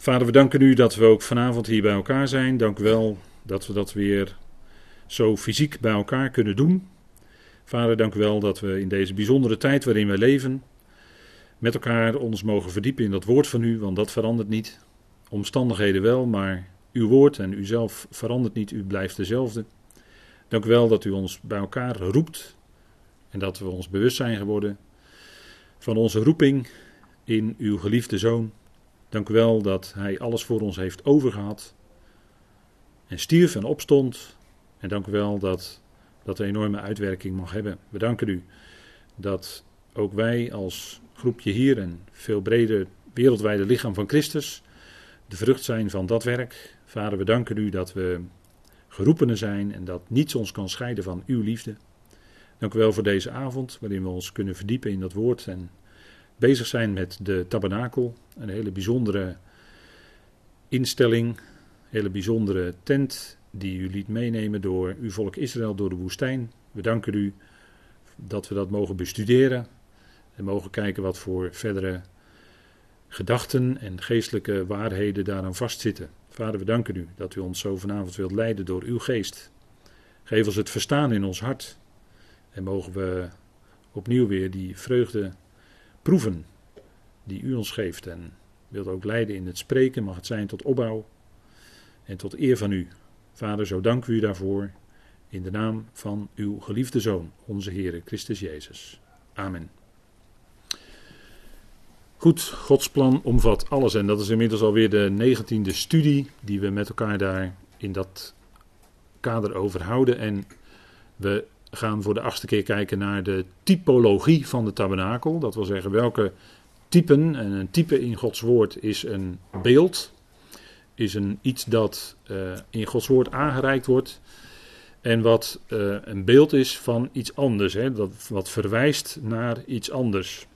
Vader, we danken u dat we ook vanavond hier bij elkaar zijn. Dank u wel dat we dat weer zo fysiek bij elkaar kunnen doen. Vader, dank u wel dat we in deze bijzondere tijd waarin we leven, met elkaar ons mogen verdiepen in dat woord van u, want dat verandert niet. Omstandigheden wel, maar uw woord en u zelf verandert niet, u blijft dezelfde. Dank u wel dat u ons bij elkaar roept en dat we ons bewust zijn geworden van onze roeping in uw geliefde zoon. Dank u wel dat hij alles voor ons heeft overgehad en stierf en opstond. En dank u wel dat dat een enorme uitwerking mag hebben. We danken u dat ook wij als groepje hier en veel breder wereldwijde lichaam van Christus de vrucht zijn van dat werk. Vader, we danken u dat we geroepenen zijn en dat niets ons kan scheiden van uw liefde. Dank u wel voor deze avond, waarin we ons kunnen verdiepen in dat woord en bezig zijn met de tabernakel. Een hele bijzondere instelling, een hele bijzondere tent die u liet meenemen door uw volk Israël door de woestijn. We danken u dat we dat mogen bestuderen en mogen kijken wat voor verdere gedachten en geestelijke waarheden daaraan vastzitten. Vader, we danken u dat u ons zo vanavond wilt leiden door uw geest. Geef ons het verstaan in ons hart. En mogen we opnieuw weer die vreugde proeven die u ons geeft. En wilt ook leiden in het spreken, mag het zijn tot opbouw en tot eer van u. Vader, zo dank u daarvoor. In de naam van uw geliefde Zoon, onze Heer Christus Jezus. Amen. Goed, Gods plan omvat alles en dat is inmiddels alweer de negentiende studie die we met elkaar daar in dat kader over houden. En we gaan voor de achtste keer kijken naar de typologie van de tabernakel. Dat wil zeggen welke typen, en een type in Gods woord is een beeld, is een iets dat uh, in Gods woord aangereikt wordt. En wat uh, een beeld is van iets anders, hè, dat, wat verwijst naar iets anders.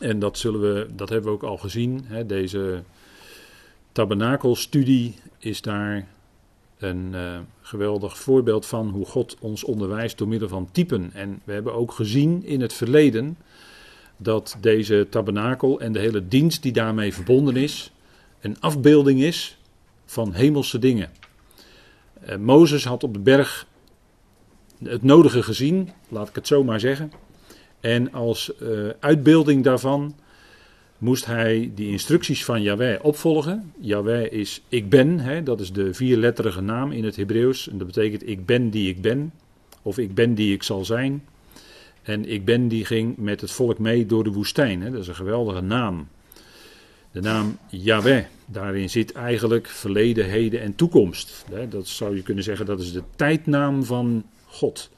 En dat, zullen we, dat hebben we ook al gezien. Hè, deze tabernakelstudie is daar een uh, geweldig voorbeeld van hoe God ons onderwijst door middel van typen. En we hebben ook gezien in het verleden dat deze tabernakel en de hele dienst die daarmee verbonden is, een afbeelding is van hemelse dingen. Uh, Mozes had op de berg het nodige gezien, laat ik het zo maar zeggen. En als uh, uitbeelding daarvan moest hij die instructies van Yahweh opvolgen. Yahweh is ik ben, hè, dat is de vierletterige naam in het Hebreeuws. En dat betekent ik ben die ik ben, of ik ben die ik zal zijn. En ik ben die ging met het volk mee door de woestijn. Hè. Dat is een geweldige naam. De naam Yahweh, daarin zit eigenlijk verleden, heden en toekomst. Dat zou je kunnen zeggen, dat is de tijdnaam van God.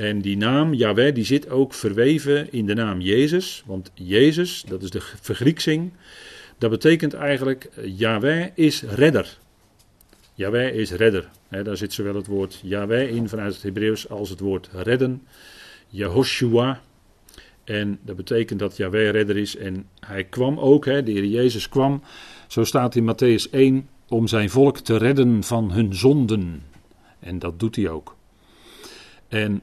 En die naam Yahweh die zit ook verweven in de naam Jezus. Want Jezus, dat is de vergrieksing. Dat betekent eigenlijk Yahweh is redder. Yahweh is redder. daar zit zowel het woord Yahweh in vanuit het Hebreeuws als het woord redden. Jehoshua. En dat betekent dat Yahweh redder is. En hij kwam ook, de Heer Jezus kwam, zo staat in Matthäus 1, om zijn volk te redden van hun zonden. En dat doet hij ook. En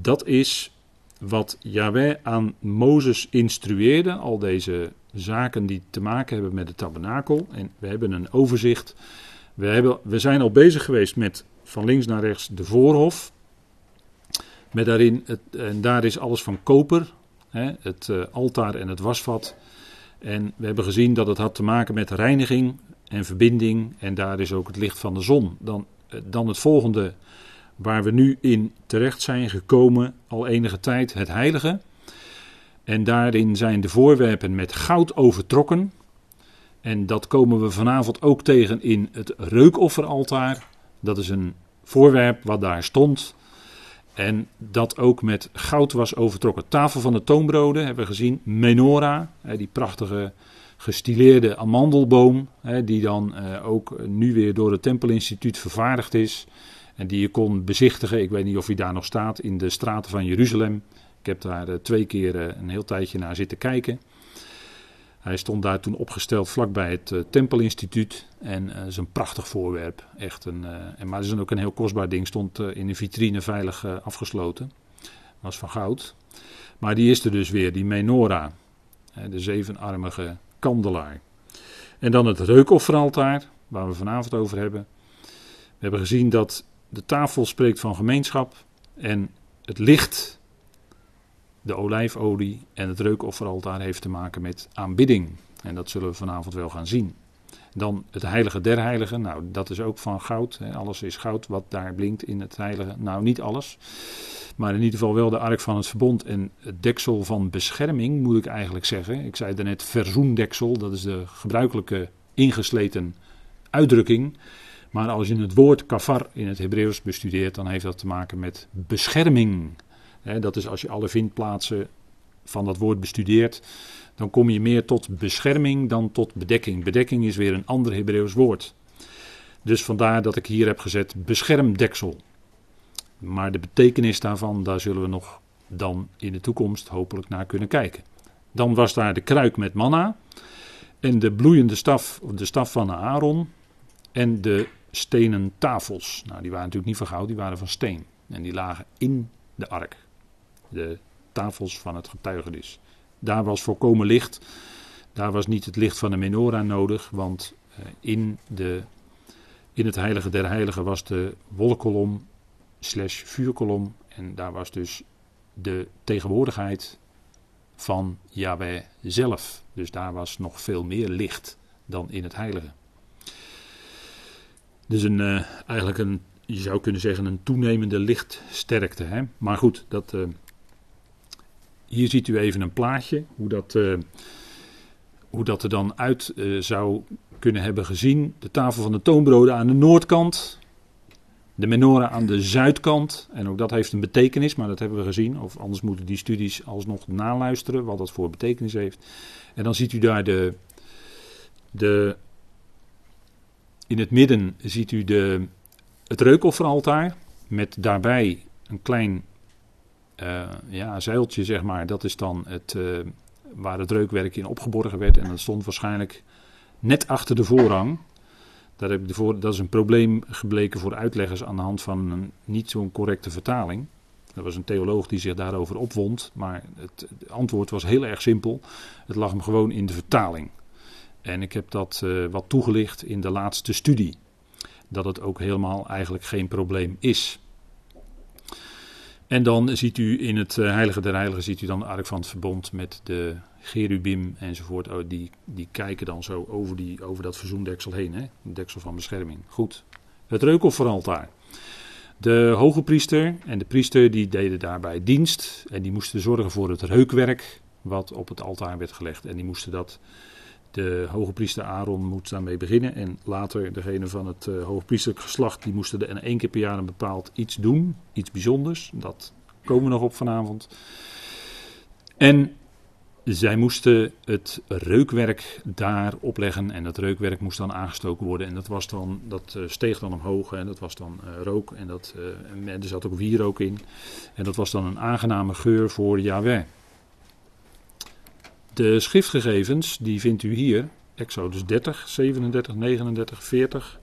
dat is wat Yahweh aan Mozes instrueerde, al deze zaken die te maken hebben met de tabernakel. En we hebben een overzicht. We, hebben, we zijn al bezig geweest met van links naar rechts de voorhof. Met daarin, het, en daar is alles van koper, hè, het uh, altaar en het wasvat. En we hebben gezien dat het had te maken met reiniging en verbinding. En daar is ook het licht van de zon. Dan, eh, dan het volgende waar we nu in terecht zijn gekomen al enige tijd, het heilige. En daarin zijn de voorwerpen met goud overtrokken. En dat komen we vanavond ook tegen in het reukofferaltaar. Dat is een voorwerp wat daar stond. En dat ook met goud was overtrokken. Tafel van de toonbroden hebben we gezien. Menorah, die prachtige gestileerde amandelboom. Die dan eh, ook nu weer door het Tempelinstituut vervaardigd is. En die je kon bezichtigen. Ik weet niet of hij daar nog staat in de straten van Jeruzalem. Ik heb daar uh, twee keer uh, een heel tijdje naar zitten kijken. Hij stond daar toen opgesteld vlakbij het uh, Tempelinstituut. En dat is een prachtig voorwerp. Echt een, en, maar het is ook een heel kostbaar ding. Stond in een vitrine veilig afgesloten. Was van goud. Maar die is er dus weer, die menorah. de zevenarmige kandelaar. En dan het reukofferaltaar, waar we vanavond over hebben. We hebben gezien dat de tafel spreekt van gemeenschap en het licht, de olijfolie en het reukofferaltaar heeft te maken met aanbidding. En dat zullen we vanavond wel gaan zien. Dan het heilige der heiligen, nou dat is ook van goud. Hè. Alles is goud wat daar blinkt in het heilige. Nou niet alles, maar in ieder geval wel de ark van het verbond en het deksel van bescherming moet ik eigenlijk zeggen. Ik zei daarnet verzoendeksel, dat is de gebruikelijke ingesleten uitdrukking. Maar als je het woord kafar in het Hebreeuws bestudeert, dan heeft dat te maken met bescherming. dat is als je alle vindplaatsen van dat woord bestudeert, dan kom je meer tot bescherming dan tot bedekking. Bedekking is weer een ander Hebreeuws woord. Dus vandaar dat ik hier heb gezet beschermdeksel. Maar de betekenis daarvan, daar zullen we nog dan in de toekomst hopelijk naar kunnen kijken. Dan was daar de kruik met manna en de bloeiende staf, de staf van Aaron en de stenen tafels. Nou, die waren natuurlijk niet van goud, die waren van steen. En die lagen in de ark. De tafels van het getuigenis. Daar was volkomen licht. Daar was niet het licht van de menorah nodig, want eh, in, de, in het heilige der heiligen was de wolkolom slash vuurkolom. En daar was dus de tegenwoordigheid van Yahweh zelf. Dus daar was nog veel meer licht dan in het heilige. Dus een, uh, eigenlijk een, je zou kunnen zeggen, een toenemende lichtsterkte. Hè? Maar goed, dat, uh, hier ziet u even een plaatje, hoe dat, uh, hoe dat er dan uit zou kunnen hebben gezien. De tafel van de toonbroden aan de noordkant, de menorah aan de zuidkant. En ook dat heeft een betekenis, maar dat hebben we gezien. Of anders moeten die studies alsnog naluisteren, wat dat voor betekenis heeft. En dan ziet u daar de, de in het midden ziet u de, het reukofferaltaar met daarbij een klein uh, ja, zeiltje, zeg maar. Dat is dan het, uh, waar het reukwerk in opgeborgen werd. En dat stond waarschijnlijk net achter de voorrang. Dat, heb ik de voor, dat is een probleem gebleken voor uitleggers aan de hand van een niet zo'n correcte vertaling. Er was een theoloog die zich daarover opwond, maar het antwoord was heel erg simpel. Het lag hem gewoon in de vertaling. En ik heb dat uh, wat toegelicht in de laatste studie. Dat het ook helemaal eigenlijk geen probleem is. En dan ziet u in het uh, Heilige der Heiligen ziet u dan de ark van het verbond met de cherubim enzovoort. Oh, die, die kijken dan zo over, die, over dat verzoendeksel heen. Hè? Deksel van bescherming. Goed. Het reukofferaltaar. De hoge priester en de priester die deden daarbij dienst. En die moesten zorgen voor het reukwerk wat op het altaar werd gelegd. En die moesten dat de hoge priester Aaron moet daarmee beginnen. En later degene van het uh, hoge priesterlijk geslacht, die moesten er één keer per jaar een bepaald iets doen. Iets bijzonders. Dat komen we nog op vanavond. En zij moesten het reukwerk daar opleggen. En dat reukwerk moest dan aangestoken worden. En dat, was dan, dat uh, steeg dan omhoog. En dat was dan uh, rook. En, dat, en er zat ook wierook in. En dat was dan een aangename geur voor Yahweh. De schriftgegevens die vindt u hier, Exodus 30, 37, 39, 40.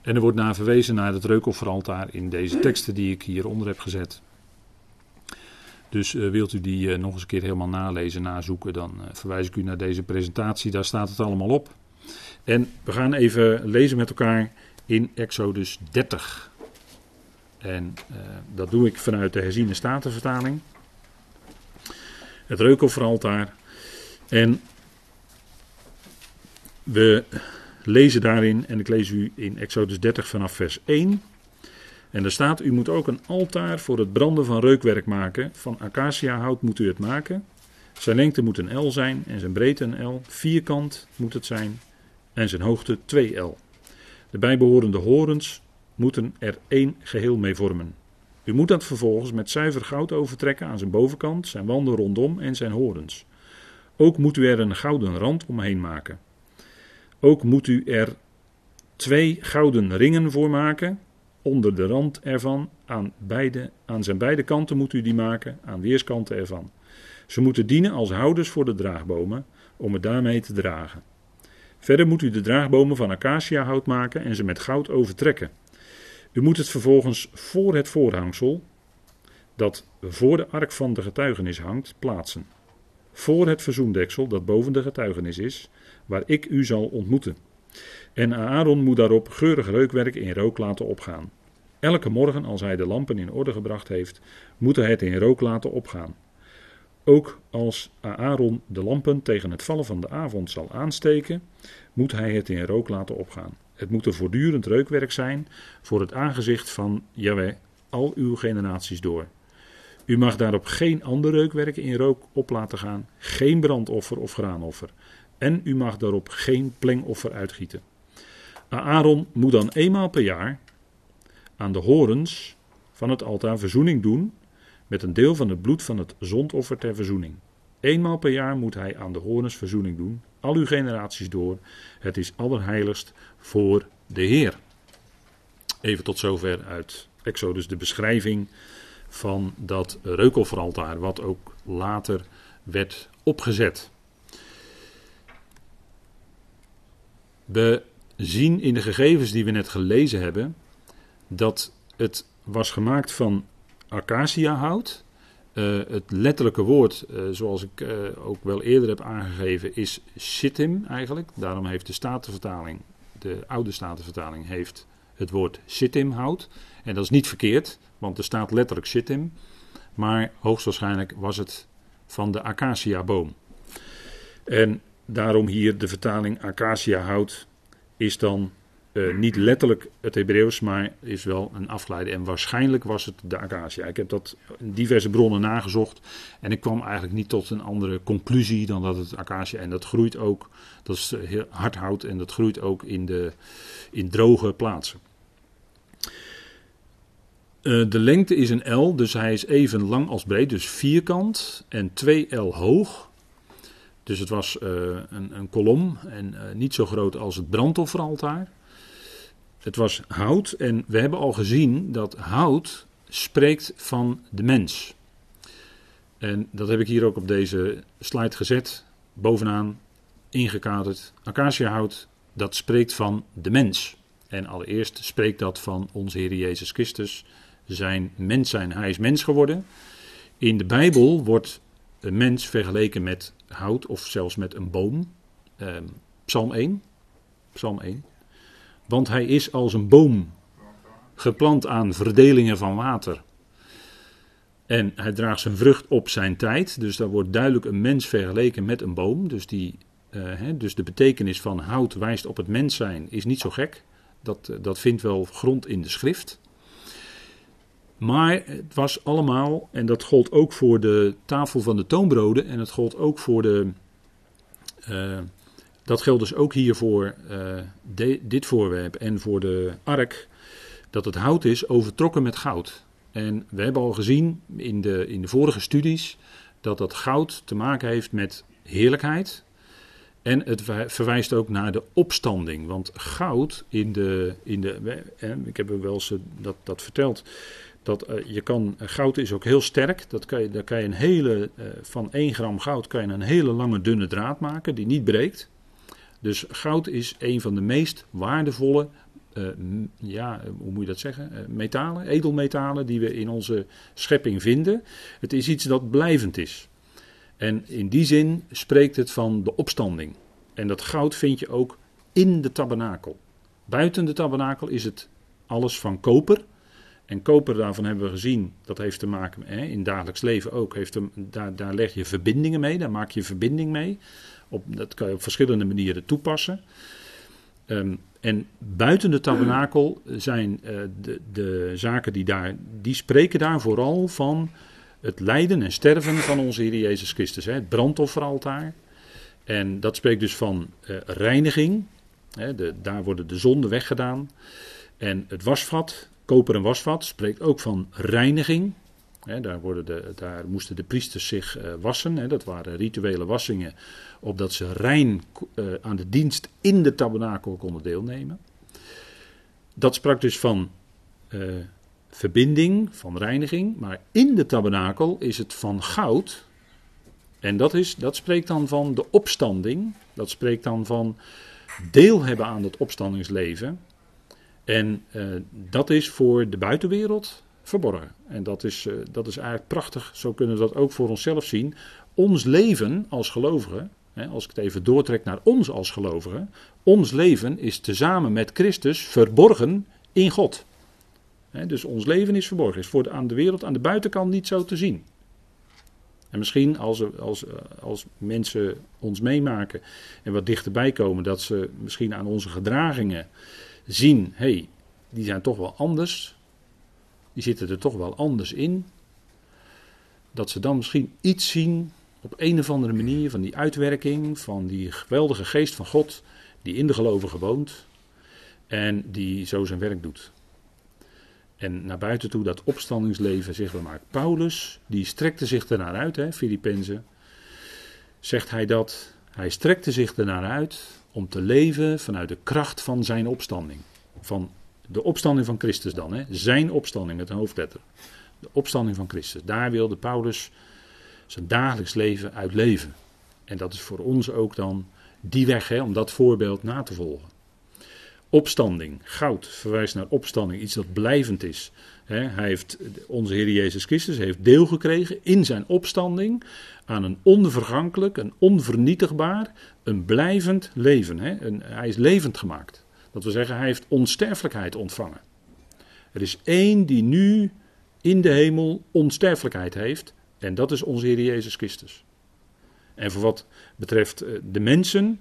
En er wordt naar verwezen naar het reukofferaltaar in deze teksten die ik hieronder heb gezet. Dus uh, wilt u die uh, nog eens een keer helemaal nalezen, nazoeken, dan uh, verwijs ik u naar deze presentatie. Daar staat het allemaal op. En we gaan even lezen met elkaar in Exodus 30. En dat doe ik vanuit de herziene statenvertaling het reukofferaltaar. En we lezen daarin, en ik lees u in Exodus 30 vanaf vers 1. En er staat, u moet ook een altaar voor het branden van reukwerk maken. Van acaciahout moet u het maken. Zijn lengte moet een L zijn en zijn breedte een L. Vierkant moet het zijn en zijn hoogte 2 L. De bijbehorende horens moeten er één geheel mee vormen. U moet dat vervolgens met zuiver goud overtrekken aan zijn bovenkant, zijn wanden rondom en zijn horens. Ook moet u er een gouden rand omheen maken. Ook moet u er twee gouden ringen voor maken. Onder de rand ervan, aan, beide, aan zijn beide kanten moet u die maken, aan weerskanten ervan. Ze moeten dienen als houders voor de draagbomen, om het daarmee te dragen. Verder moet u de draagbomen van acaciahout maken en ze met goud overtrekken. U moet het vervolgens voor het voorhangsel, dat voor de ark van de getuigenis hangt, plaatsen. voor het verzoendeksel dat boven de getuigenis is, waar ik u zal ontmoeten. En Aaron moet daarop geurig reukwerk in rook laten opgaan. Elke morgen als hij de lampen in orde gebracht heeft, moet hij het in rook laten opgaan. Ook als Aaron de lampen tegen het vallen van de avond zal aansteken, moet hij het in rook laten opgaan. Het moet een voortdurend reukwerk zijn voor het aangezicht van Yahweh al uw generaties door. U mag daarop geen ander reukwerk in rook op laten gaan, geen brandoffer of graanoffer. En u mag daarop geen plengoffer uitgieten. Aaron moet dan eenmaal per jaar aan de horens van het altaar verzoening doen met een deel van het bloed van het zondoffer ter verzoening. Eenmaal per jaar moet hij aan de horens verzoening doen, al uw generaties door. Het is allerheiligst voor de Heer. Even tot zover uit Exodus de beschrijving van dat reukofferaltaar, wat ook later werd opgezet. We zien in de gegevens die we net gelezen hebben dat het was gemaakt van acaciahout. Uh, het letterlijke woord, uh, zoals ik uh, ook wel eerder heb aangegeven, is shittim eigenlijk. Daarom heeft de Statenvertaling, de oude Statenvertaling, heeft het woord shittimhout. En dat is niet verkeerd, want er staat letterlijk shittim. Maar hoogstwaarschijnlijk was het van de acaciaboom. En daarom hier de vertaling acaciahout is dan uh, niet letterlijk het Hebreeuws, maar is wel een afgeleide. En waarschijnlijk was het de acacia. Ik heb dat in diverse bronnen nagezocht. En ik kwam eigenlijk niet tot een andere conclusie dan dat het acacia. En dat groeit ook. Dat is eh, heel hard hout en dat groeit ook in, de, in droge plaatsen. Uh, de lengte is een L, dus hij is even lang als breed, dus vierkant en 2 L hoog. Dus het was een, een, kolom en niet zo groot als het brandofferaltaar. Het was hout en we hebben al gezien dat hout spreekt van de mens. En dat heb ik hier ook op deze slide gezet, bovenaan ingekaderd. Acaciahout, dat spreekt van de mens. En allereerst spreekt dat van onze Heer Jezus Christus, zijn mens zijn. Hij is mens geworden. In de Bijbel wordt een mens vergeleken met hout of zelfs met een boom. Eh, Psalm 1. Psalm 1. Want hij is als een boom geplant aan verdelingen van water. En hij draagt zijn vrucht op zijn tijd. Dus daar wordt duidelijk een mens vergeleken met een boom. Dus, die, hè, dus de betekenis van hout wijst op het mens zijn is niet zo gek. Dat, uh, dat vindt wel grond in de schrift. Maar het was allemaal, en dat gold ook voor de tafel van de toonbroden. En het gold ook voor de, uh, dat geldt dus ook hier voor de, dit voorwerp en voor de ark, dat het hout is overtrokken met goud. En we hebben al gezien in de, in de vorige studies dat dat goud te maken heeft met heerlijkheid. En het verwijst ook naar de opstanding. Want goud in de. In de ik heb wel eens dat, dat verteld. Dat je kan, goud is ook heel sterk. Dat kan je, daar kan je een hele, van 1 gram goud kan je een hele lange dunne draad maken die niet breekt. Dus goud is een van de meest waardevolle, uh, ja, hoe moet je dat zeggen? Uh, metalen, edelmetalen die we in onze schepping vinden. Het is iets dat blijvend is. En in die zin spreekt het van de opstanding. En dat goud vind je ook in de tabernakel. Buiten de tabernakel is het alles van koper. En koper, daarvan hebben we gezien, dat heeft te maken hè, in dagelijks leven ook. Heeft daar, daar leg je verbindingen mee, daar maak je verbinding mee. Op, dat kan je op verschillende manieren toepassen. Um, en buiten de tabernakel zijn uh, de, de, zaken die daar, die spreken daar vooral van het lijden en sterven van onze Heer Jezus Christus. Hè, het brandofferaltaar. En dat spreekt dus van uh, reiniging. Hè, de, daar worden de zonden weggedaan. En het wasvat, koper en wasvat, spreekt ook van reiniging. Daar, daar, moesten de priesters zich uh, wassen. Dat waren rituele wassingen, opdat ze rein uh, aan de dienst in de tabernakel konden deelnemen. Dat sprak dus van uh, verbinding, van reiniging. Maar in de tabernakel is het van goud. En dat, is, dat spreekt dan van de opstanding. Dat spreekt dan van deel hebben aan het opstandingsleven. En dat is voor de buitenwereld verborgen. En dat is, uh, dat is eigenlijk prachtig. Zo kunnen we dat ook voor onszelf zien. ons leven als gelovigen, als ik het even doortrek naar ons als gelovigen, ons leven is tezamen met Christus verborgen in God. dus ons leven is verborgen, is voor de, aan de wereld aan de buitenkant niet zo te zien. En misschien als, als, als mensen ons meemaken en wat dichterbij komen, dat ze misschien aan onze gedragingen zien, hé, hey, die zijn toch wel anders. Die zitten er toch wel anders in. Dat ze dan misschien iets zien op een of andere manier van die uitwerking, van die geweldige geest van God die in de gelovigen woont en die zo zijn werk doet. En naar buiten toe dat opstandingsleven zichtbaar maakt. Paulus, die strekte zich ernaar uit, hè, Filippenzen, zegt hij dat. Hij strekte zich ernaar uit om te leven vanuit de kracht van zijn opstanding. Van de opstanding van Christus dan, hè? zijn opstanding met een hoofdletter. De opstanding van Christus. Daar wilde Paulus zijn dagelijks leven uit leven. En dat is voor ons ook dan die weg, hè, om dat voorbeeld na te volgen. Opstanding, goud verwijst naar opstanding, iets dat blijvend is. hij heeft, onze Heer Jezus Christus heeft deel gekregen in zijn opstanding aan een onvergankelijk, een onvernietigbaar, een blijvend leven. hij is levend gemaakt. Dat wil zeggen, hij heeft onsterfelijkheid ontvangen. Er is één die nu in de hemel onsterfelijkheid heeft, en dat is onze Heer Jezus Christus. En voor wat betreft eh, de mensen,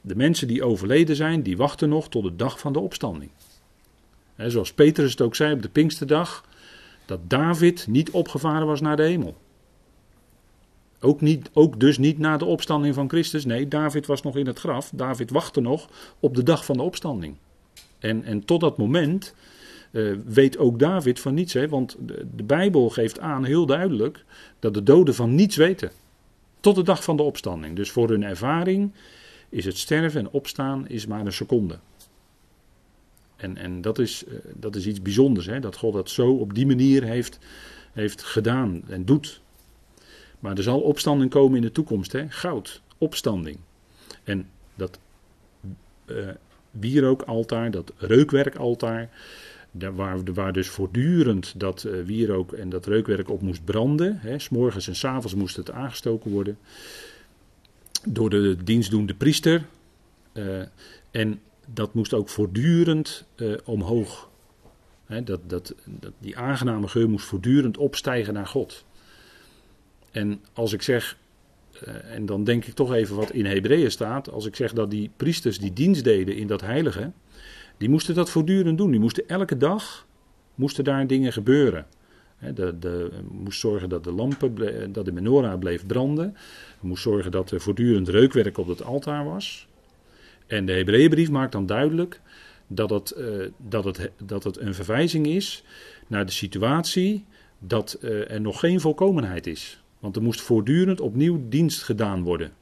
de mensen die overleden zijn, die wachten nog tot de dag van de opstanding. zoals Petrus het ook zei op de Pinksterdag, dat David niet opgevaren was naar de hemel. Ook, niet, ook dus niet na de opstanding van Christus. Nee, David was nog in het graf. David wachtte nog op de dag van de opstanding. En, en tot dat moment uh, weet ook David van niets. Hè? Want de, de, Bijbel geeft aan heel duidelijk dat de doden van niets weten. Tot de dag van de opstanding. Dus voor hun ervaring is het sterven en opstaan is maar een seconde. En, en dat, is, uh, dat is iets bijzonders. Hè? Dat God dat zo op die manier heeft, heeft gedaan en doet. Maar er zal opstanding komen in de toekomst. Hè? Goud, opstanding. En dat uh, wierookaltaar, dat reukwerkaltaar, daar waar, dus voortdurend dat uh, wierook en dat reukwerk op moest branden. Hè, en s avonds moest het aangestoken worden. Door de dienstdoende priester. Uh, en dat moest ook voortdurend omhoog. Hè, dat, dat, die aangename geur moest voortdurend opstijgen naar God. En als ik zeg, en dan denk ik toch even wat in Hebreeën staat. Als ik zeg dat die priesters die dienst deden in dat heilige die moesten dat voortdurend doen. Die moesten elke dag moesten daar dingen gebeuren. De, de, moest zorgen dat de lampen, dat de menorah bleef branden. Moest zorgen dat er voortdurend reukwerk op het altaar was. En de Hebreeënbrief maakt dan duidelijk dat het, uh, dat, het, dat het een verwijzing is naar de situatie dat uh, er nog geen volkomenheid is. Want er moest voortdurend opnieuw dienst gedaan worden.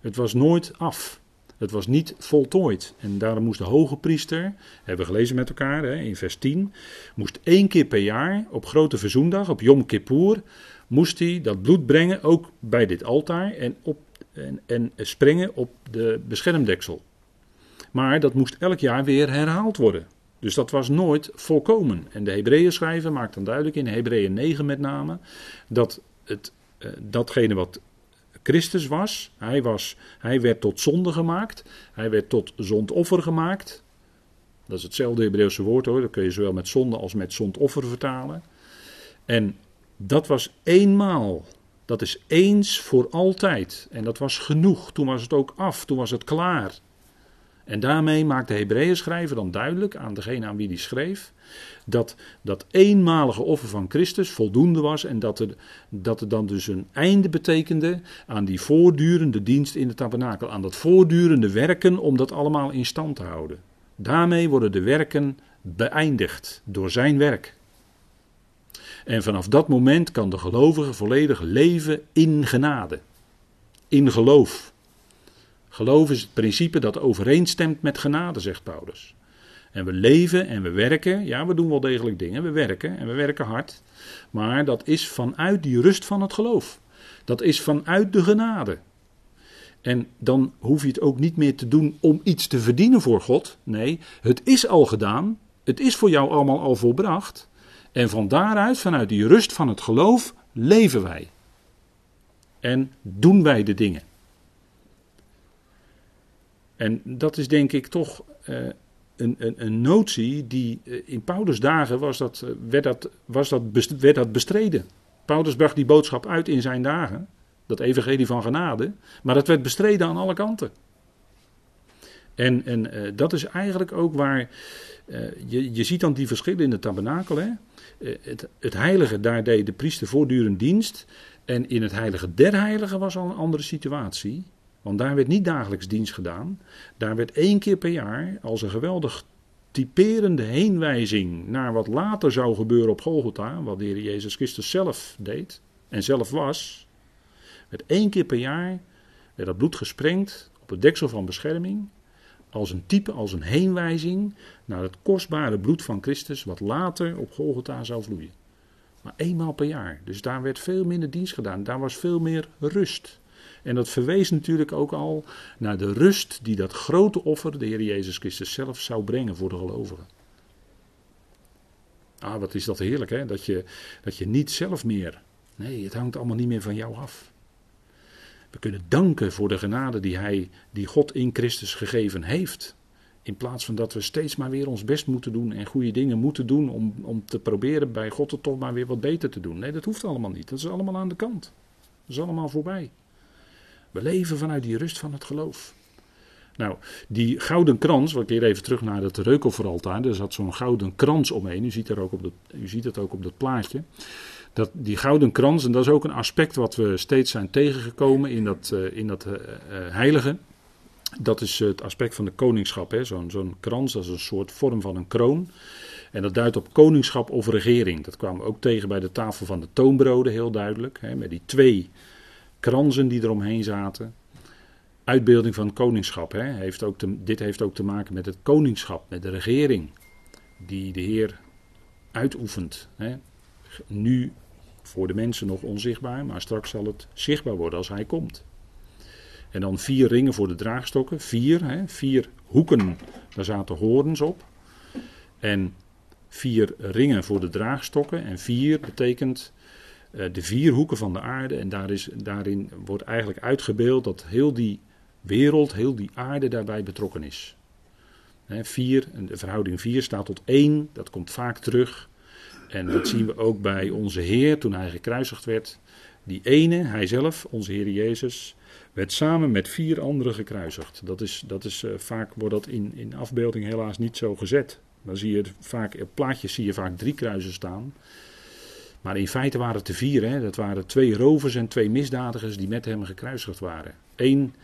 Het was nooit af. Het was niet voltooid. En daarom moest de hoge priester, hebben we gelezen met elkaar in vers 10, moest één keer per jaar op grote verzoendag, op Yom Kippur, moest hij dat bloed brengen, ook bij dit altaar, en, op, en, en springen op de beschermdeksel. Maar dat moest elk jaar weer herhaald worden. Dus dat was nooit volkomen. En de Hebreeën schrijver maakt dan duidelijk in Hebreeën 9 met name dat het, datgene wat Christus was. Hij, was. hij werd tot zonde gemaakt. Hij werd tot zondoffer gemaakt. Dat is hetzelfde Hebreeuwse woord hoor. Dat kun je zowel met zonde als met zondoffer vertalen. En dat was eenmaal. Dat is eens voor altijd. En dat was genoeg. Toen was het ook af. Toen was het klaar. En daarmee maakt de Hebreeën schrijver dan duidelijk aan degene aan wie die schreef, dat dat eenmalige offer van Christus voldoende was en dat er, dat er dan dus een einde betekende aan die voortdurende dienst in de tabernakel, aan dat voortdurende werken om dat allemaal in stand te houden. Daarmee worden de werken beëindigd door zijn werk. En vanaf dat moment kan de gelovige volledig leven in genade, in geloof. Geloof is het principe dat overeenstemt met genade, zegt Paulus. En we leven en we werken. Ja, we doen wel degelijk dingen. We werken en we werken hard. Maar dat is vanuit die rust van het geloof. Dat is vanuit de genade. En dan hoef je het ook niet meer te doen om iets te verdienen voor God. Nee, het is al gedaan. Het is voor jou allemaal al volbracht. En van daaruit, vanuit die rust van het geloof, leven wij. en doen wij de dingen. En dat is denk ik toch uh, een, een, een, notie die uh, in Paulus' dagen was dat, uh, werd, dat, was dat, werd dat bestreden. Paulus bracht die boodschap uit in zijn dagen, dat evangelie van genade, maar dat werd bestreden aan alle kanten. En, en dat is eigenlijk ook waar, je, je ziet dan die verschillen in de tabernakel. Hè? Het, het heilige, daar deed de priester voortdurend dienst. En in het heilige der heiligen was al een andere situatie. Want daar werd niet dagelijks dienst gedaan. Daar werd één keer per jaar als een geweldig typerende heenwijzing naar wat later zou gebeuren op Golgotha, wat de Heer Jezus Christus zelf deed en zelf was, werd één keer per jaar werd dat bloed gesprengd op het deksel van bescherming, als een type, als een heenwijzing naar het kostbare bloed van Christus, wat later op Golgotha zou vloeien. Maar eenmaal per jaar. Dus daar werd veel minder dienst gedaan. Daar was veel meer rust. En dat verwees natuurlijk ook al naar de rust die dat grote offer, de Heer Jezus Christus zelf, zou brengen voor de gelovigen. Ah, wat is dat heerlijk, hè? Dat je, dat je niet zelf meer. Nee, het hangt allemaal niet meer van jou af. We kunnen danken voor de genade die, hij, die God in Christus gegeven heeft. In plaats van dat we steeds maar weer ons best moeten doen en goede dingen moeten doen om, om te proberen bij God het toch maar weer wat beter te doen. Nee, dat hoeft allemaal niet. Dat is allemaal aan de kant. Dat is allemaal voorbij. We leven vanuit die rust van het geloof. Nou, die gouden krans, we keer even terug naar het reukofferaltaar. Er zat zo'n gouden krans omheen. U ziet, ook op de, u ziet het ook op dat plaatje. Dat, die gouden krans, en dat is ook een aspect wat we steeds zijn tegengekomen in dat, uh, in dat uh, heilige. Dat is het aspect van de koningschap. Zo'n zo'n krans, dat is een soort vorm van een kroon. En dat duidt op koningschap of regering. Dat kwamen we ook tegen bij de tafel van de toonbroden, heel duidelijk. Hè, met die twee kransen die eromheen zaten. Uitbeelding van koningschap. Hè, heeft ook dit heeft ook te maken met het koningschap, met de regering. Die de Heer uitoefent. Hè. Nu voor de mensen nog onzichtbaar, maar straks zal het zichtbaar worden als hij komt. En dan vier ringen voor de draagstokken. Vier, hè, vier hoeken, daar zaten horens op. En vier ringen voor de draagstokken. En vier betekent de vier hoeken van de aarde. En daar is, daarin wordt eigenlijk uitgebeeld dat heel die wereld, heel die aarde daarbij betrokken is. Vier, de verhouding vier staat tot één, dat komt vaak terug. En dat zien we ook bij onze Heer toen hij gekruisigd werd. Die ene, hij zelf, onze Heer Jezus, werd samen met vier anderen gekruisigd. Dat is, dat is, uh, vaak wordt dat in, in afbeelding helaas niet zo gezet. Dan zie je vaak, op plaatjes zie je vaak drie kruisen staan. Maar in feite waren het er vier. Hè? Dat waren twee rovers en twee misdadigers die met hem gekruisigd waren. Eén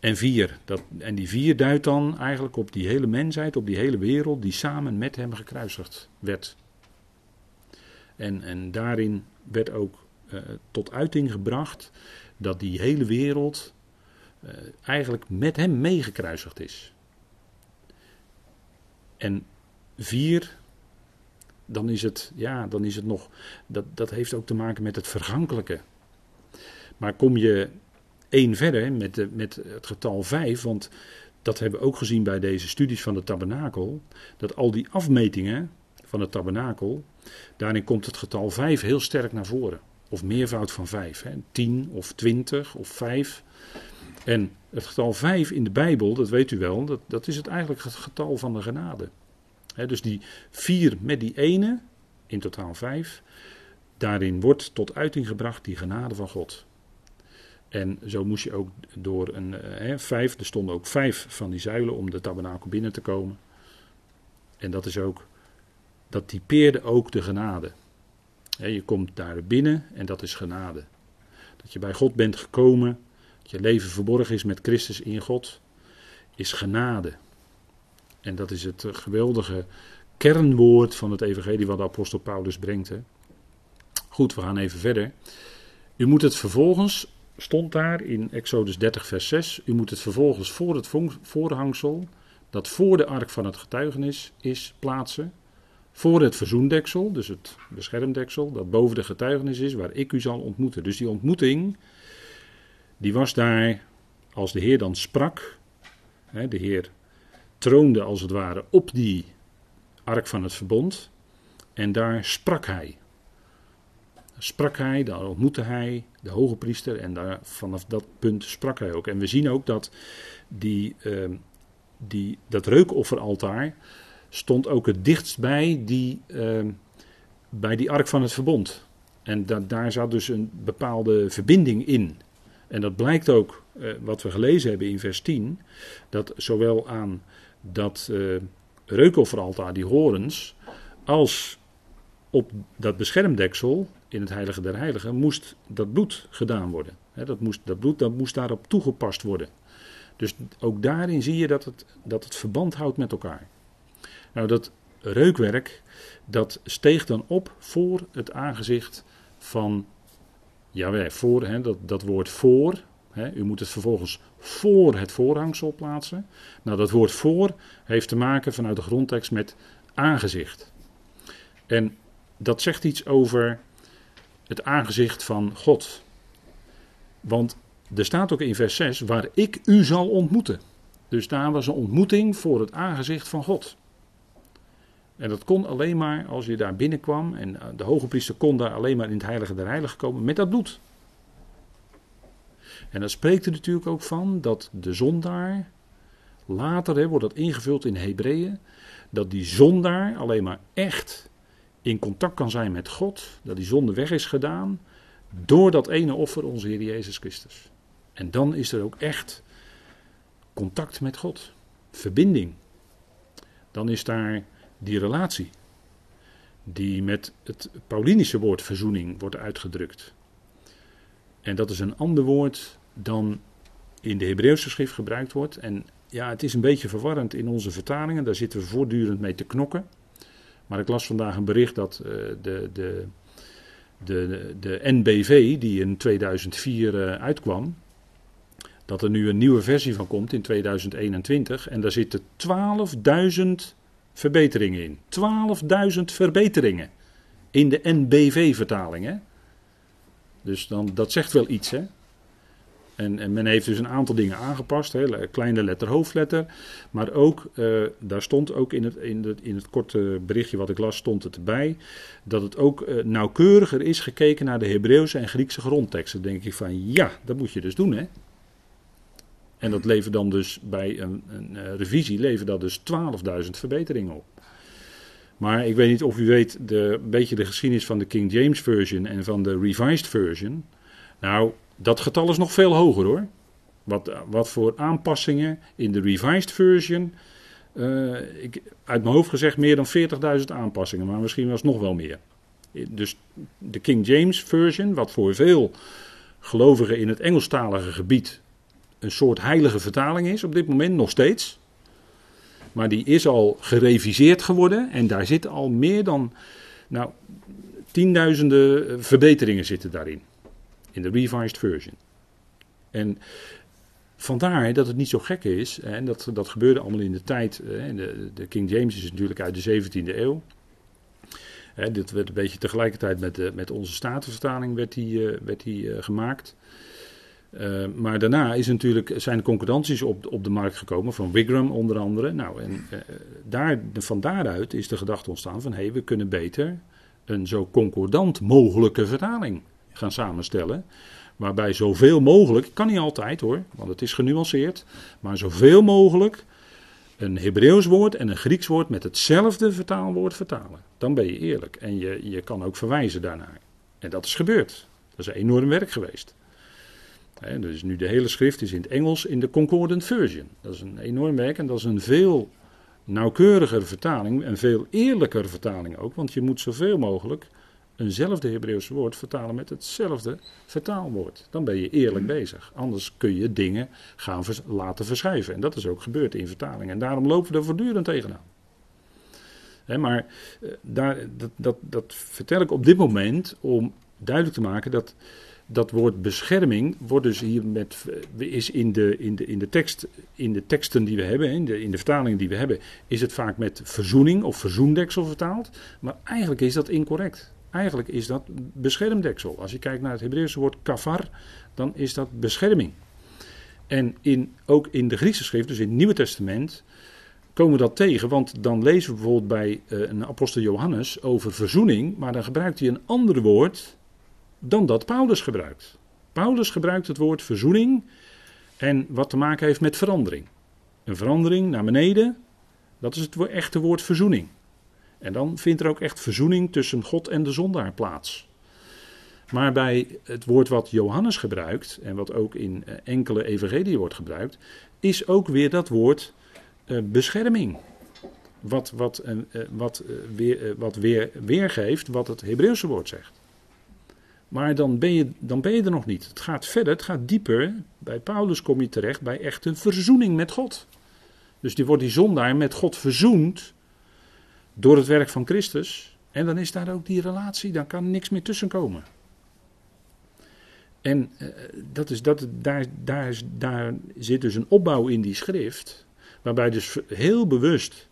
en vier. Dat, en die vier duidt dan eigenlijk op die hele mensheid, op die hele wereld die samen met hem gekruisigd werd. En, en daarin werd ook uh, tot uiting gebracht dat die hele wereld uh, eigenlijk met hem meegekruisigd is. En vier, dan is het, ja, dan is het nog, dat, dat heeft ook te maken met het vergankelijke. Maar kom je één verder met, de, met het getal vijf, want dat hebben we ook gezien bij deze studies van de tabernakel, dat al die afmetingen van het tabernakel, daarin komt het getal vijf heel sterk naar voren of meervoud van 5. Hè? 10 of 20 of 5. En het getal 5 in de Bijbel, dat weet u wel, dat, dat is het eigenlijk het getal van de genade. Dus die 4 met die ene, in totaal 5, daarin wordt tot uiting gebracht die genade van God. En zo moest je ook door een eh, vijf, er stonden ook vijf van die zuilen om de tabernakel binnen te komen. En dat is ook, dat typeerde ook de genade je komt daar binnen en dat is genade. Dat je bij God bent gekomen, dat je leven verborgen is met Christus in God, is genade. En dat is het geweldige kernwoord van het evangelie wat de apostel Paulus brengt. Hè. Goed, we gaan even verder. U moet het vervolgens, stond daar in Exodus 30 vers 6, u moet het vervolgens voor het voorhangsel, dat voor de ark van het getuigenis is, plaatsen voor het verzoendeksel, dus het beschermdeksel, dat boven de getuigenis is, waar ik u zal ontmoeten. Dus die ontmoeting, die was daar als de Heer dan sprak. Hè, de Heer troonde als het ware op die ark van het verbond. En daar sprak hij. sprak hij, daar ontmoette hij de hoge priester en daar, vanaf dat punt sprak hij ook. En we zien ook dat die, uh, die, dat reukofferaltaar stond ook het dichtst bij die, uh, bij die ark van het verbond. En da daar zat dus een bepaalde verbinding in. En dat blijkt ook, uh, wat we gelezen hebben in vers 10, dat zowel aan dat uh, die horens, als op dat beschermdeksel in het Heilige der Heiligen moest dat bloed gedaan worden. dat, moest, dat bloed dat moest daarop toegepast worden. Dus ook daarin zie je dat het, dat het verband houdt met elkaar. Nou, dat reukwerk, dat steeg dan op voor het aangezicht van Jawel, voor, dat, dat woord voor, u moet het vervolgens voor het voorhangsel plaatsen. Nou, dat woord voor heeft te maken vanuit de grondtekst met aangezicht. En dat zegt iets over het aangezicht van God. Want er staat ook in vers 6, waar ik u zal ontmoeten. Dus daar was een ontmoeting voor het aangezicht van God. En dat kon alleen maar als je daar binnenkwam. En de hoge priester kon daar alleen maar in het heilige der heiligen komen met dat bloed. En dat spreekt er natuurlijk ook van dat de zondaar, later hè, wordt dat ingevuld in Hebreeën, dat die zondaar alleen maar echt in contact kan zijn met God, dat die zonde weg is gedaan, door dat ene offer, onze Heer Jezus Christus. En dan is er ook echt contact met God, verbinding. Dan is daar die relatie, die met het Paulinische woord verzoening wordt uitgedrukt. En dat is een ander woord dan in de Hebreeuwse schrift gebruikt wordt. En ja, het is een beetje verwarrend in onze vertalingen, daar zitten we voortdurend mee te knokken. Maar ik las vandaag een bericht dat uh, de, de, de, de NBV, die in 2004 uh, eh, uitkwam, dat er nu een nieuwe versie van komt in 2021. En daar zitten 12.000 verbeteringen in. 12.000 verbeteringen in de NBV-vertaling. Dus dan, dat zegt wel iets. Hè? En, en, men heeft dus een aantal dingen aangepast. Hè, kleine letter, hoofdletter. Maar ook, uh, daar stond ook in het, in, het, in het korte berichtje wat ik las, stond het erbij. Dat het ook uh, nauwkeuriger is gekeken naar de Hebreeuwse en Griekse grondteksten. Dan denk ik van ja, dat moet je dus doen hè. En dat levert dan dus bij een, een uh, revisie levert dat dus 12.000 verbeteringen op. Maar ik weet niet of u weet de, een beetje de geschiedenis van de King James Version en van de Revised Version. Nou, dat getal is nog veel hoger hoor. Wat, wat voor aanpassingen in de Revised Version. Uh, ik, uit mijn hoofd gezegd meer dan 40.000 aanpassingen, maar misschien was nog wel meer. Dus de King James Version, wat voor veel gelovigen in het Engelstalige gebied een soort heilige vertaling is op dit moment nog steeds. Maar die is al gereviseerd geworden en daar zitten al meer dan nou, tienduizenden verbeteringen zitten daarin in de revised version. En vandaar dat het niet zo gek is, en dat, dat gebeurde allemaal in de tijd, de, de King James is natuurlijk uit de 17e eeuw. dit werd een beetje tegelijkertijd met, de, met onze statenvertaling werd die, eh, werd die gemaakt. Uh, maar daarna is natuurlijk, zijn concordanties op, op de markt gekomen, van Wigram onder andere. Nou, en uh, daar, van daaruit is de gedachte ontstaan van, hé, hey, we kunnen beter een zo concordant mogelijke vertaling gaan samenstellen. Waarbij zoveel mogelijk, kan niet altijd hoor, want het is genuanceerd, maar zoveel mogelijk een Hebreeuws woord en een Grieks woord met hetzelfde vertaalwoord vertalen. Dan ben je eerlijk en je, je kan ook verwijzen daarnaar. En dat is gebeurd. Dat is een enorm werk geweest. Dus nu de hele schrift is in het Engels in de Concordant Version. Dat is een enorm werk en dat is een veel nauwkeuriger vertaling, een veel eerlijker vertaling ook, want je moet zoveel mogelijk eenzelfde Hebreeuwse woord vertalen met hetzelfde vertaalwoord. Dan ben je eerlijk bezig. Anders kun je dingen gaan laten verschuiven. En dat is ook gebeurd in vertaling. En daarom lopen we er voortdurend tegenaan. maar eh, daar, dat, dat, dat vertel ik op dit moment om duidelijk te maken dat dat woord bescherming wordt dus hier met, eh, is in de, in, de, in, de tekst, in de teksten die we hebben, in de, in de vertalingen die we hebben, is het vaak met verzoening of verzoendeksel vertaald. Maar eigenlijk is dat incorrect. Eigenlijk is dat beschermdeksel. Als je kijkt naar het Hebreeuwse woord kafar, dan is dat bescherming. En in, ook in de Griekse schrift, dus in het Nieuwe Testament, komen we dat tegen. Want dan lezen we bijvoorbeeld bij uh, een apostel Johannes over verzoening, maar dan gebruikt hij een ander woord dan dat Paulus gebruikt. Paulus gebruikt het woord verzoening en wat te maken heeft met verandering. Een verandering naar beneden, dat is het echte woord verzoening. En dan vindt er ook echt verzoening tussen God en de zondaar plaats. Maar bij het woord wat Johannes gebruikt, en wat ook in eh, enkele evangelieën wordt gebruikt, is ook weer dat woord uh, bescherming. Wat, wat, uh, wat, weer, wat weer, weergeeft wat het Hebreeuwse woord zegt. Maar dan ben, je, dan ben je er nog niet. Het gaat verder, het gaat dieper. Bij Paulus kom je terecht bij echt een verzoening met God. Dus die wordt die zondaar met God verzoend door het werk van Christus. En dan is daar ook die relatie, dan kan niks meer tussen komen. En uh, dat is, dat, daar, daar, daar zit dus een opbouw in die schrift, waarbij dus heel bewust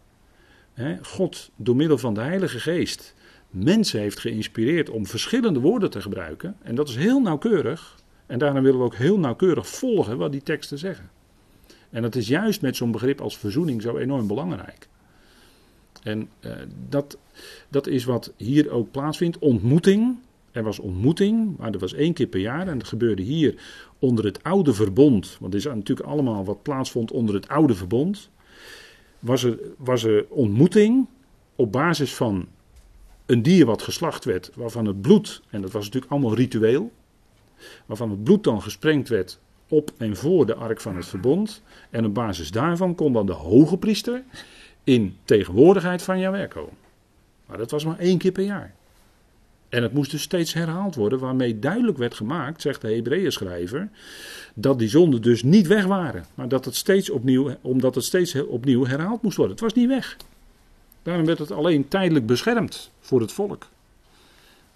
hè, God door middel van de Heilige Geest mensen heeft geïnspireerd om verschillende woorden te gebruiken. En dat is heel nauwkeurig. En daarna willen we ook heel nauwkeurig volgen wat die teksten zeggen. En dat is juist met zo'n begrip als verzoening zo enorm belangrijk. En uh, dat, dat is wat hier ook plaatsvindt. Ontmoeting. Er was ontmoeting, maar dat was één keer per jaar. En dat gebeurde hier onder het oude verbond. Want dit is natuurlijk allemaal wat plaatsvond onder het oude verbond. Was er, was er ontmoeting op basis van een dier wat geslacht werd, waarvan het bloed, en dat was natuurlijk allemaal ritueel, waarvan het bloed dan gesprengd werd op en voor de ark van het verbond. En op basis daarvan kon dan de hoge priester in tegenwoordigheid van Jahweh komen. Maar dat was maar één keer per jaar. En het moest dus steeds herhaald worden, waarmee duidelijk werd gemaakt, zegt de Hebreeën dat die zonden dus niet weg waren. Maar dat het steeds opnieuw, omdat het steeds opnieuw herhaald moest worden. Het was niet weg. Daarom werd het alleen tijdelijk beschermd voor het volk.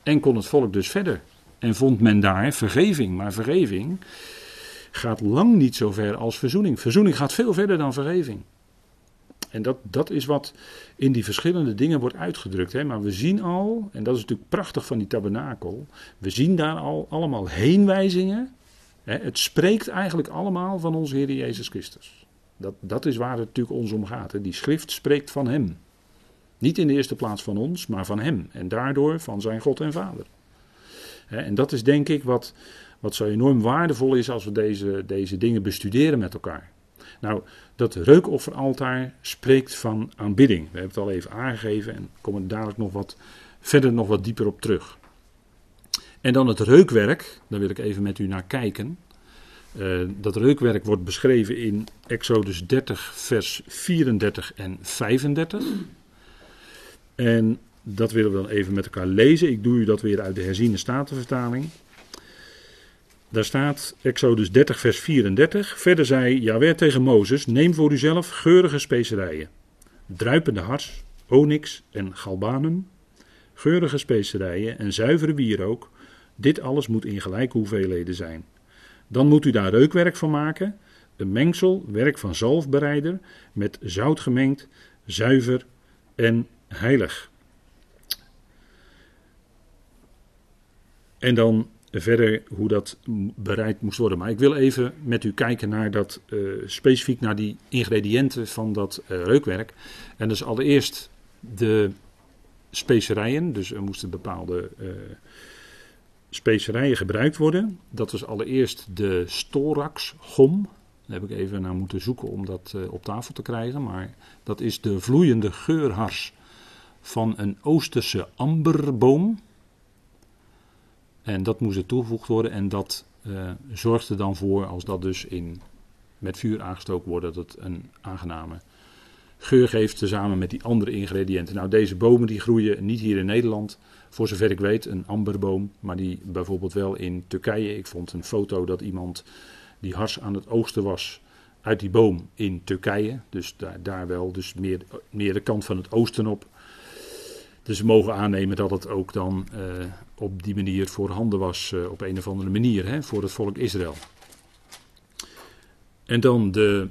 En kon het volk dus verder. En vond men daar vergeving. Maar vergeving gaat lang niet zo ver als verzoening. Verzoening gaat veel verder dan vergeving. En dat, dat is wat in die verschillende dingen wordt uitgedrukt. Hè. Maar we zien al, en dat is natuurlijk prachtig van die tabernakel, we zien daar al allemaal heenwijzingen. Hè. Het spreekt eigenlijk allemaal van onze Heer Jezus Christus. Dat, dat is waar het natuurlijk ons om gaat. Hè. Die schrift spreekt van Hem. Niet in de eerste plaats van ons, maar van Hem. En daardoor van zijn God en Vader. En dat is denk ik wat, wat zo enorm waardevol is als we deze, deze dingen bestuderen met elkaar. Nou, dat reukofferaltaar spreekt van aanbidding. We hebben het al even aangegeven en komen dadelijk nog wat verder nog wat dieper op terug. En dan het reukwerk, daar wil ik even met u naar kijken. Uh, dat reukwerk wordt beschreven in Exodus 30, vers 34 en 35. En dat willen we dan even met elkaar lezen. Ik doe u dat weer uit de herziene statenvertaling. Daar staat Exodus 30, vers 34. Verder zei Jaweh tegen Mozes: Neem voor uzelf geurige specerijen, druipende hars, onyx en galbanum, geurige specerijen en zuivere wierook. Dit alles moet in gelijke hoeveelheden zijn. Dan moet u daar reukwerk van maken, een mengsel, werk van zalfbereider, met zout gemengd, zuiver en heilig. En dan verder hoe dat bereid moest worden. Maar ik wil even met u kijken naar dat, uh, specifiek naar die ingrediënten van dat uh, reukwerk. En dus allereerst de specerijen. Dus er moesten bepaalde uh, specerijen gebruikt worden. Dat was allereerst de storax gom. Daar heb ik even naar moeten zoeken om dat op tafel te krijgen. Maar dat is de vloeiende geurhars van een Oosterse amberboom. En dat moest er toegevoegd worden en dat uh, zorgde dan voor, als dat dus in, met vuur aangestoken wordt, dat het een aangename geur geeft tezamen met die andere ingrediënten. Nou, deze bomen die groeien niet hier in Nederland, voor zover ik weet, een amberboom, maar die bijvoorbeeld wel in Turkije. Ik vond een foto dat iemand die hars aan het oogsten was uit die boom in Turkije. Dus daar, daar wel, dus meer, meer de kant van het oosten op. Dus we mogen aannemen dat het ook dan uh, op die manier voorhanden was, uh, op een of andere manier, hè, voor het volk Israël. En dan de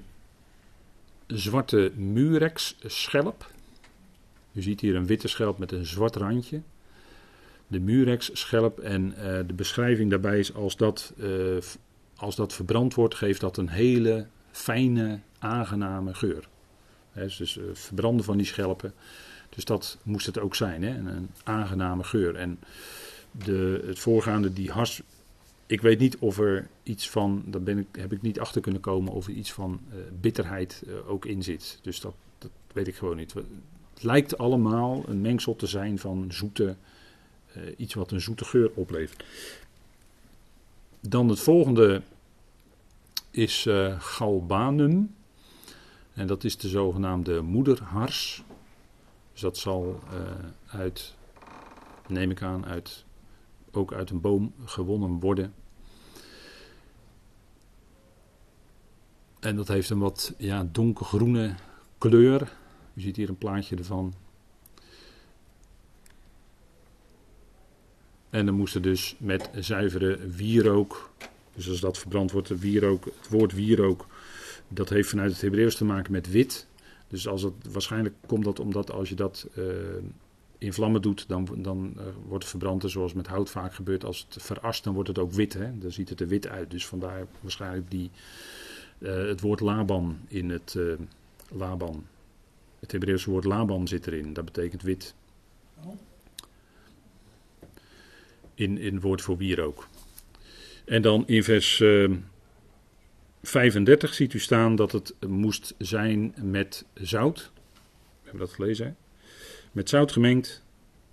zwarte murex-schelp. U ziet hier een witte schelp met een zwart randje. De murex-schelp en uh, de beschrijving daarbij is als dat, als dat verbrand wordt, geeft dat een hele fijne, aangename geur. He, dus verbranden van die schelpen dus dat moest het ook zijn, hè? Een, aangename geur. En de, het voorgaande, die hars. Ik weet niet of er iets van, daar ben ik, heb ik niet achter kunnen komen, of er iets van uh, bitterheid uh, ook in zit. Dus dat, dat weet ik gewoon niet. Het lijkt allemaal een mengsel te zijn van zoete, uh, iets wat een zoete geur oplevert. Dan het volgende is galbanum. En dat is de zogenaamde moederhars. Dus dat zal uh, uit, neem ik aan, uit, ook uit een boom gewonnen worden. En dat heeft een wat ja, donkergroene kleur. U ziet hier een plaatje ervan. En dan moest er dus met zuivere wierook, dus als dat verbrand wordt, de wierook, het woord wierook, dat heeft vanuit het Hebreeuws te maken met wit. Dus als het, waarschijnlijk komt dat omdat als je dat uh, in vlammen doet, dan, dan uh, wordt het verbrand. zoals met hout vaak gebeurt. Als het verast, dan wordt het ook wit. Hè? Dan ziet het er wit uit. Dus vandaar waarschijnlijk die, uh, het woord Laban in het Laban. Het Hebreeuwse woord Laban zit erin. Dat betekent wit. In, in woord voor wierook. En dan in vers 35 ziet u staan dat het moest zijn met zout. We hebben dat gelezen. Met zout gemengd,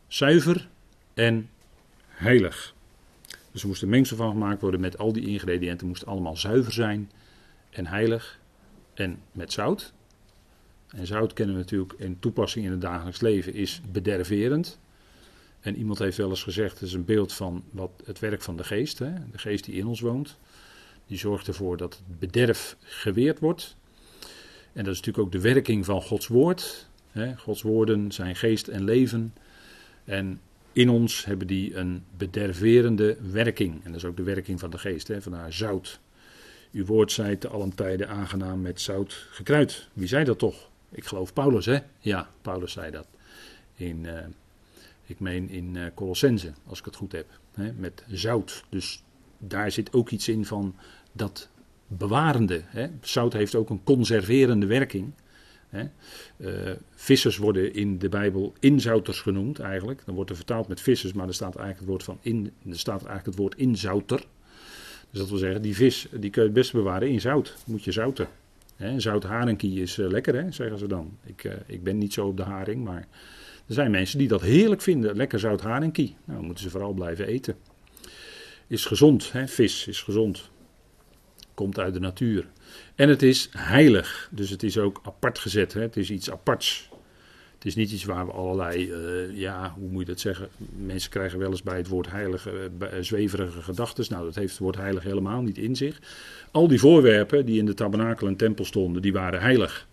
zuiver en heilig. Dus er moest een mengsel van gemaakt worden met al die ingrediënten. moest allemaal zuiver zijn en heilig en met zout. En zout kennen we natuurlijk in toepassing in het dagelijks leven is bederverend. En iemand heeft wel eens gezegd, het is een beeld van wat, het werk van de geest. Hè? De geest die in ons woont. Die zorgt ervoor dat het bederf geweerd wordt. En dat is natuurlijk ook de werking van Gods woord. Gods woorden zijn geest en leven. En in ons hebben die een bederverende werking. En dat is ook de werking van de geest, hè? vandaar zout. Uw woord zei te allen tijden aangenaam met zout gekruid. Wie zei dat toch? Ik geloof Paulus, hè? Ja, Paulus zei dat. In, uh, ik meen in uh, Colossense, als ik het goed heb. Hè? Met zout. Dus daar zit ook iets in van dat bewarende. Hè. Zout heeft ook een conserverende werking. Hè. Uh, vissers worden in de Bijbel inzouters genoemd eigenlijk. Dan wordt er vertaald met vissers, maar er staat eigenlijk het woord, van in, er staat eigenlijk het woord inzouter. Dus dat wil zeggen, die vis die kun je het best bewaren in zout. Moet je zouten. Hè. Zout haringkie is uh, lekker, hè, zeggen ze dan. Ik, uh, ik ben niet zo op de haring, maar er zijn mensen die dat heerlijk vinden. Lekker zout haringkie. Nou, moeten ze vooral blijven eten is gezond. Hè? Vis is gezond. Komt uit de natuur. En het is heilig. Dus het is ook apart gezet. Hè? Het is iets aparts. Het is niet iets waar we allerlei, uh, ja, hoe moet je dat zeggen? Mensen krijgen wel eens bij het woord heilig uh, zweverige gedachten. Nou, dat heeft het woord heilig helemaal niet in zich. Al die voorwerpen die in de tabernakel en tempel stonden, die waren heilig.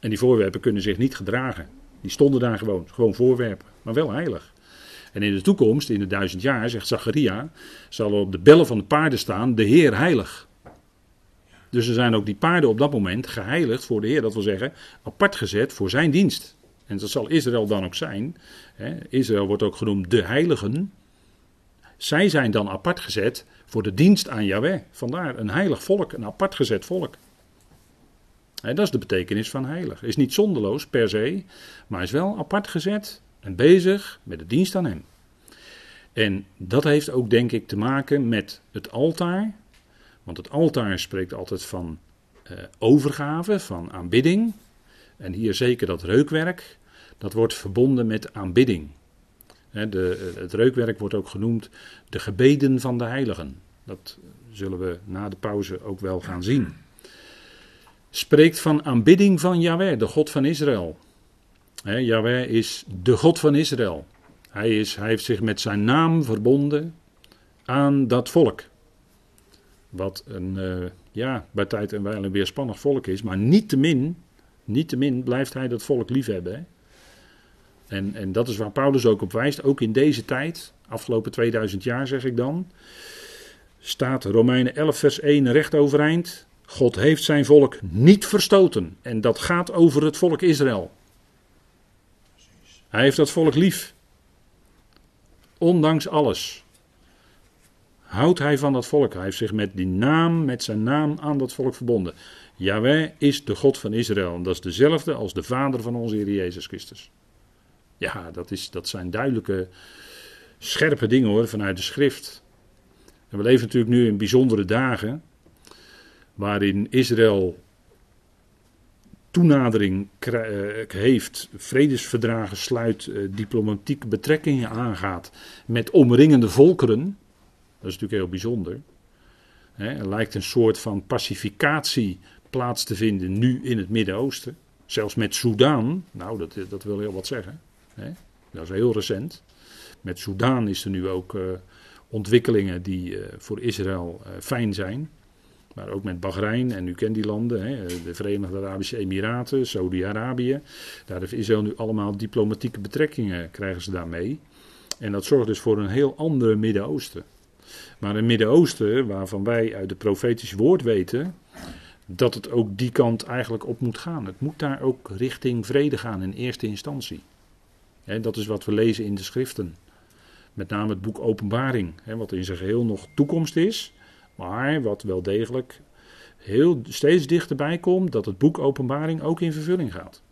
En die voorwerpen kunnen zich niet gedragen. Die stonden daar gewoon, gewoon voorwerpen, maar wel heilig. En in de toekomst, in de duizend jaar, zegt Zacharia, zal op de bellen van de paarden staan, de Heer heilig. Dus er zijn ook die paarden op dat moment geheiligd voor de Heer. Dat wil zeggen, apart gezet voor zijn dienst. En dat zal Israël dan ook zijn. Israël wordt ook genoemd de heiligen. Zij zijn dan apart gezet voor de dienst aan Yahweh. Vandaar een heilig volk, een apart gezet volk. dat is de betekenis van heilig. Is niet zonderloos per se, maar is wel apart gezet en bezig met de dienst aan Hem. En dat heeft ook, denk ik, te maken met het altaar. Want het altaar spreekt altijd van uh, overgave, van aanbidding. En hier zeker dat reukwerk, dat wordt verbonden met aanbidding. de, het reukwerk wordt ook genoemd de gebeden van de heiligen. Dat zullen we na de pauze ook wel gaan zien. Spreekt van aanbidding van Yahweh, de God van Israël. He, is de God van Israël. Hij, is, hij heeft zich met zijn naam verbonden aan dat volk. Wat een, uh, ja, bij tijd en wijle weerspannig volk is. Maar niettemin, niettemin blijft hij dat volk liefhebben. Hè? En, en dat is waar Paulus ook op wijst. Ook in deze tijd, afgelopen 2000 jaar zeg ik dan. Staat Romeinen 11 vers 1 recht overeind. God heeft zijn volk niet verstoten. En dat gaat over het volk Israël. Hij heeft dat volk lief. Ondanks alles. Houdt hij van dat volk. Hij heeft zich met die naam, met zijn naam aan dat volk verbonden. Yahweh is de God van Israël. En dat is dezelfde als de vader van onze Heer Jezus Christus. Ja, dat, is, dat zijn duidelijke scherpe dingen hoor vanuit de schrift. En we leven natuurlijk nu in bijzondere dagen. Waarin Israël toenadering eh, heeft, vredesverdragen sluit, eh, diplomatieke betrekkingen aangaat met omringende volkeren. Dat is natuurlijk heel bijzonder. er lijkt een soort van pacificatie plaats te vinden nu in het Midden-Oosten. Zelfs met Soudaan, nou dat, dat wil heel wat zeggen. Dat is heel recent. Met Soudaan is er nu ook ontwikkelingen die voor Israël fijn zijn. Maar ook met Bahrein en u kent die landen, hè, de Verenigde Arabische Emiraten, Saudi-Arabië. Daar heeft Israël nu allemaal diplomatieke betrekkingen, krijgen ze daarmee. En dat zorgt dus voor een heel ander Midden-Oosten. Maar een Midden-Oosten waarvan wij uit het profetisch woord weten dat het ook die kant eigenlijk op moet gaan. Het moet daar ook richting vrede gaan in eerste instantie. dat is wat we lezen in de schriften. Met name het boek Openbaring, wat in zijn geheel nog toekomst is. Maar wat wel degelijk heel, steeds dichterbij komt, dat het boek Openbaring ook in vervulling gaat.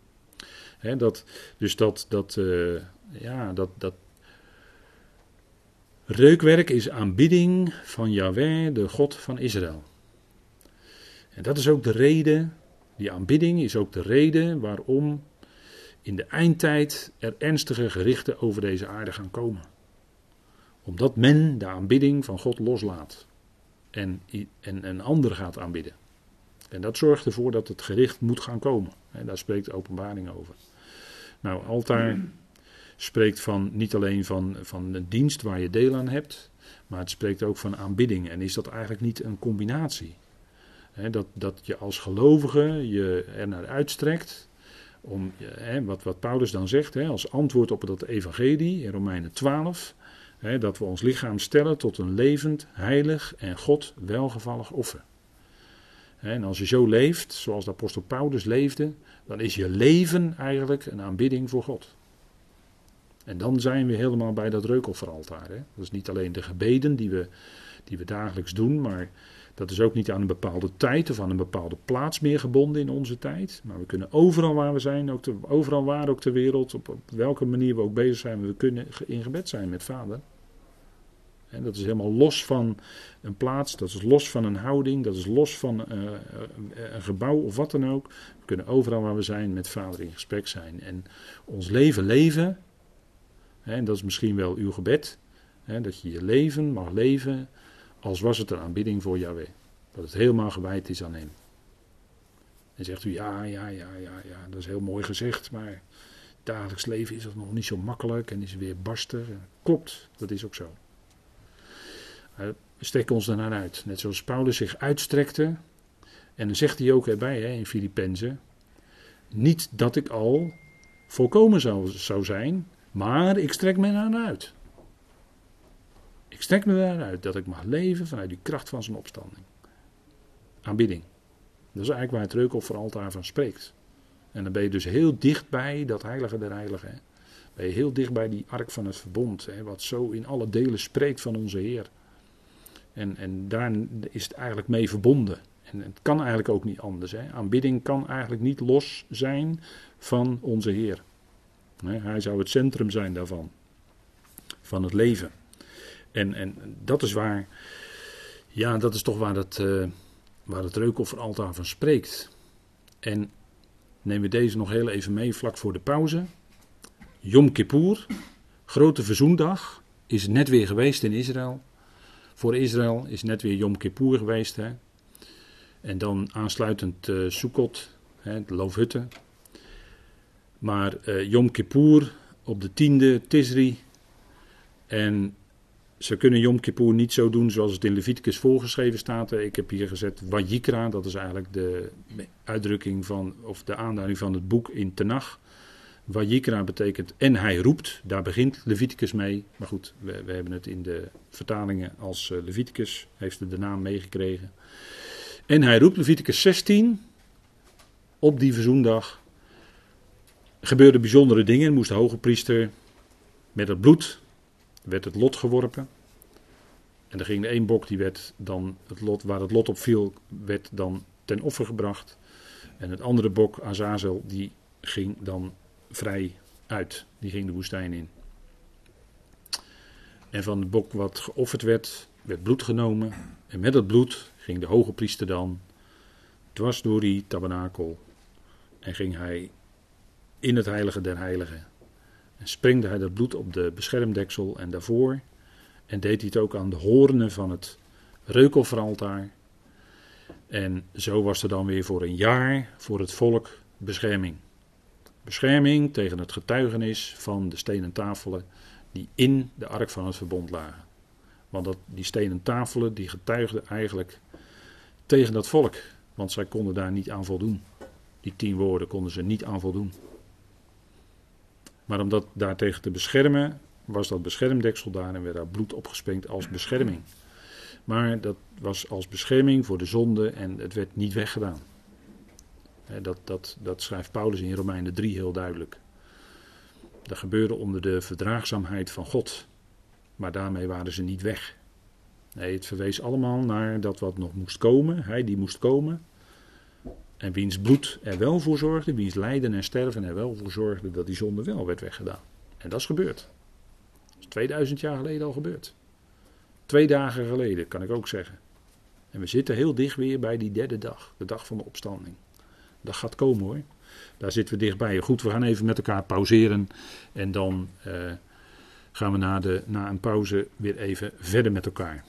dat, dus dat, dat, uh, ja, dat, dat reukwerk is aanbidding van Yahweh, de God van Israël. En dat is ook de reden, die aanbidding is ook de reden waarom in de eindtijd er ernstige gerichten over deze aarde gaan komen. Omdat men de aanbidding van God loslaat en, en een ander gaat aanbidden. En dat zorgt ervoor dat het gericht moet gaan komen. En daar spreekt openbaring over. Nou, altaar spreekt van, niet alleen van, van een dienst waar je deel aan hebt, maar het spreekt ook van aanbidding. En is dat eigenlijk niet een combinatie? dat, dat je als gelovige je er naar uitstrekt. Om, wat, wat Paulus dan zegt, als antwoord op dat evangelie in Romeinen 12 dat we ons lichaam stellen tot een levend, heilig en God welgevallig offer. en als je zo leeft, zoals de apostel Paulus leefde, dan is je leven eigenlijk een aanbidding voor God. En dan zijn we helemaal bij dat reukofferaltaar. Dat is niet alleen de gebeden die we, die we dagelijks doen, maar dat is ook niet aan een bepaalde tijd of aan een bepaalde plaats meer gebonden in onze tijd. Maar we kunnen overal waar we zijn, ook overal waar ook ter wereld, op, op welke manier we ook bezig zijn, we kunnen in gebed zijn met Vader. En dat is helemaal los van een plaats, dat is los van een houding, dat is los van uh, een gebouw of wat dan ook. We kunnen overal waar we zijn met Vader in gesprek zijn. En ons leven leven, en dat is misschien wel uw gebed, hè, dat je je leven mag leven als was het een aanbidding voor Yahweh. Dat het helemaal gewijd is aan Hem. En zegt u, ja, ja, ja, ja, ja, dat is heel mooi gezegd, maar dagelijks leven is dat nog niet zo makkelijk en is weer barster. Klopt, dat is ook zo. We strekken ons daarnaar uit. Net zoals Paulus zich uitstrekte. En dan zegt hij ook erbij hè, in Filippenzen. Niet dat ik al volkomen zou, zou zijn, maar ik strek me naar uit. Ik strek me uit dat ik mag leven vanuit die kracht van zijn opstanding. Aanbidding. Dat is eigenlijk waar het reukofferaltaar van spreekt. En dan ben je dus heel dichtbij dat heilige der heiligen. Ben je heel dicht bij die ark van het verbond. Hè, wat zo in alle delen spreekt van onze Heer. En, en daar is het eigenlijk mee verbonden. En het kan eigenlijk ook niet anders. Hè. Aanbidding kan eigenlijk niet los zijn van onze Heer. Hij zou het centrum zijn daarvan. Van het leven. En, en dat is waar, ja, dat is toch waar het, uh, waar het reukofferaltaar van spreekt. En nemen we deze nog heel even mee vlak voor de pauze. Yom Kippur, grote verzoendag, is net weer geweest in Israël. Voor Israël is net weer Yom Kippur geweest. Hè. En dan aansluitend uh, Sukkot, hè, de loofhutten. Maar uh, Yom Kippur op de tiende Tisri. En ze kunnen Yom Kippur niet zo doen zoals het in Leviticus voorgeschreven staat. Ik heb hier gezet Wajikra, dat is eigenlijk de uitdrukking van, of de aanduiding van het boek in Tenach. Wajikra betekent en hij roept, daar begint Leviticus mee. Maar goed, we, we hebben het in de vertalingen als eh, Leviticus, heeft de naam meegekregen. En hij roept Leviticus 16, op die verzoendag gebeurden bijzondere dingen. Moest de hoge priester met het bloed werd het lot geworpen. En er ging de één bok, die werd dan het lot, waar het lot op viel, werd dan ten offer gebracht. En het andere bok, Azazel, die ging dan vrij uit. Die ging de woestijn in. En van het bok wat geofferd werd, werd bloed genomen. En met dat bloed ging de hoge priester dan dwars door die tabernakel. En ging hij in het heilige der heiligen. En sprengde hij dat bloed op de beschermdeksel en daarvoor. En deed hij het ook aan de hoornen van het reukofferaltaar. En zo was er dan weer voor een jaar voor het volk bescherming. Bescherming tegen het getuigenis van de stenen tafelen die in de ark van het verbond lagen. Want dat, die stenen tafelen die getuigden eigenlijk tegen dat volk. Want zij konden daar niet aan voldoen. Die tien woorden konden ze niet aan voldoen. Maar om dat daartegen te beschermen, was dat beschermdeksel daar en werd daar bloed opgesprengd als bescherming. Maar dat was als bescherming voor de zonde en het werd niet weggedaan. Dat, dat, dat schrijft Paulus in Romeinen 3 heel duidelijk. Dat gebeurde onder de verdraagzaamheid van God. Maar daarmee waren ze niet weg. Nee, het verwees allemaal naar dat wat nog moest komen. Hij die moest komen. En wiens bloed er wel voor zorgde, wiens lijden en sterven er wel voor zorgde dat die zonde wel werd weggedaan. En dat is gebeurd. Dat is 2000 jaar geleden al gebeurd. Twee dagen geleden, kan ik ook zeggen. En we zitten heel dicht weer bij die derde dag, de dag van de opstanding. Dat gaat komen hoor. Daar zitten we dichtbij. Goed, we gaan even met elkaar pauzeren. En dan uh, gaan we na, de, na een pauze weer even verder met elkaar.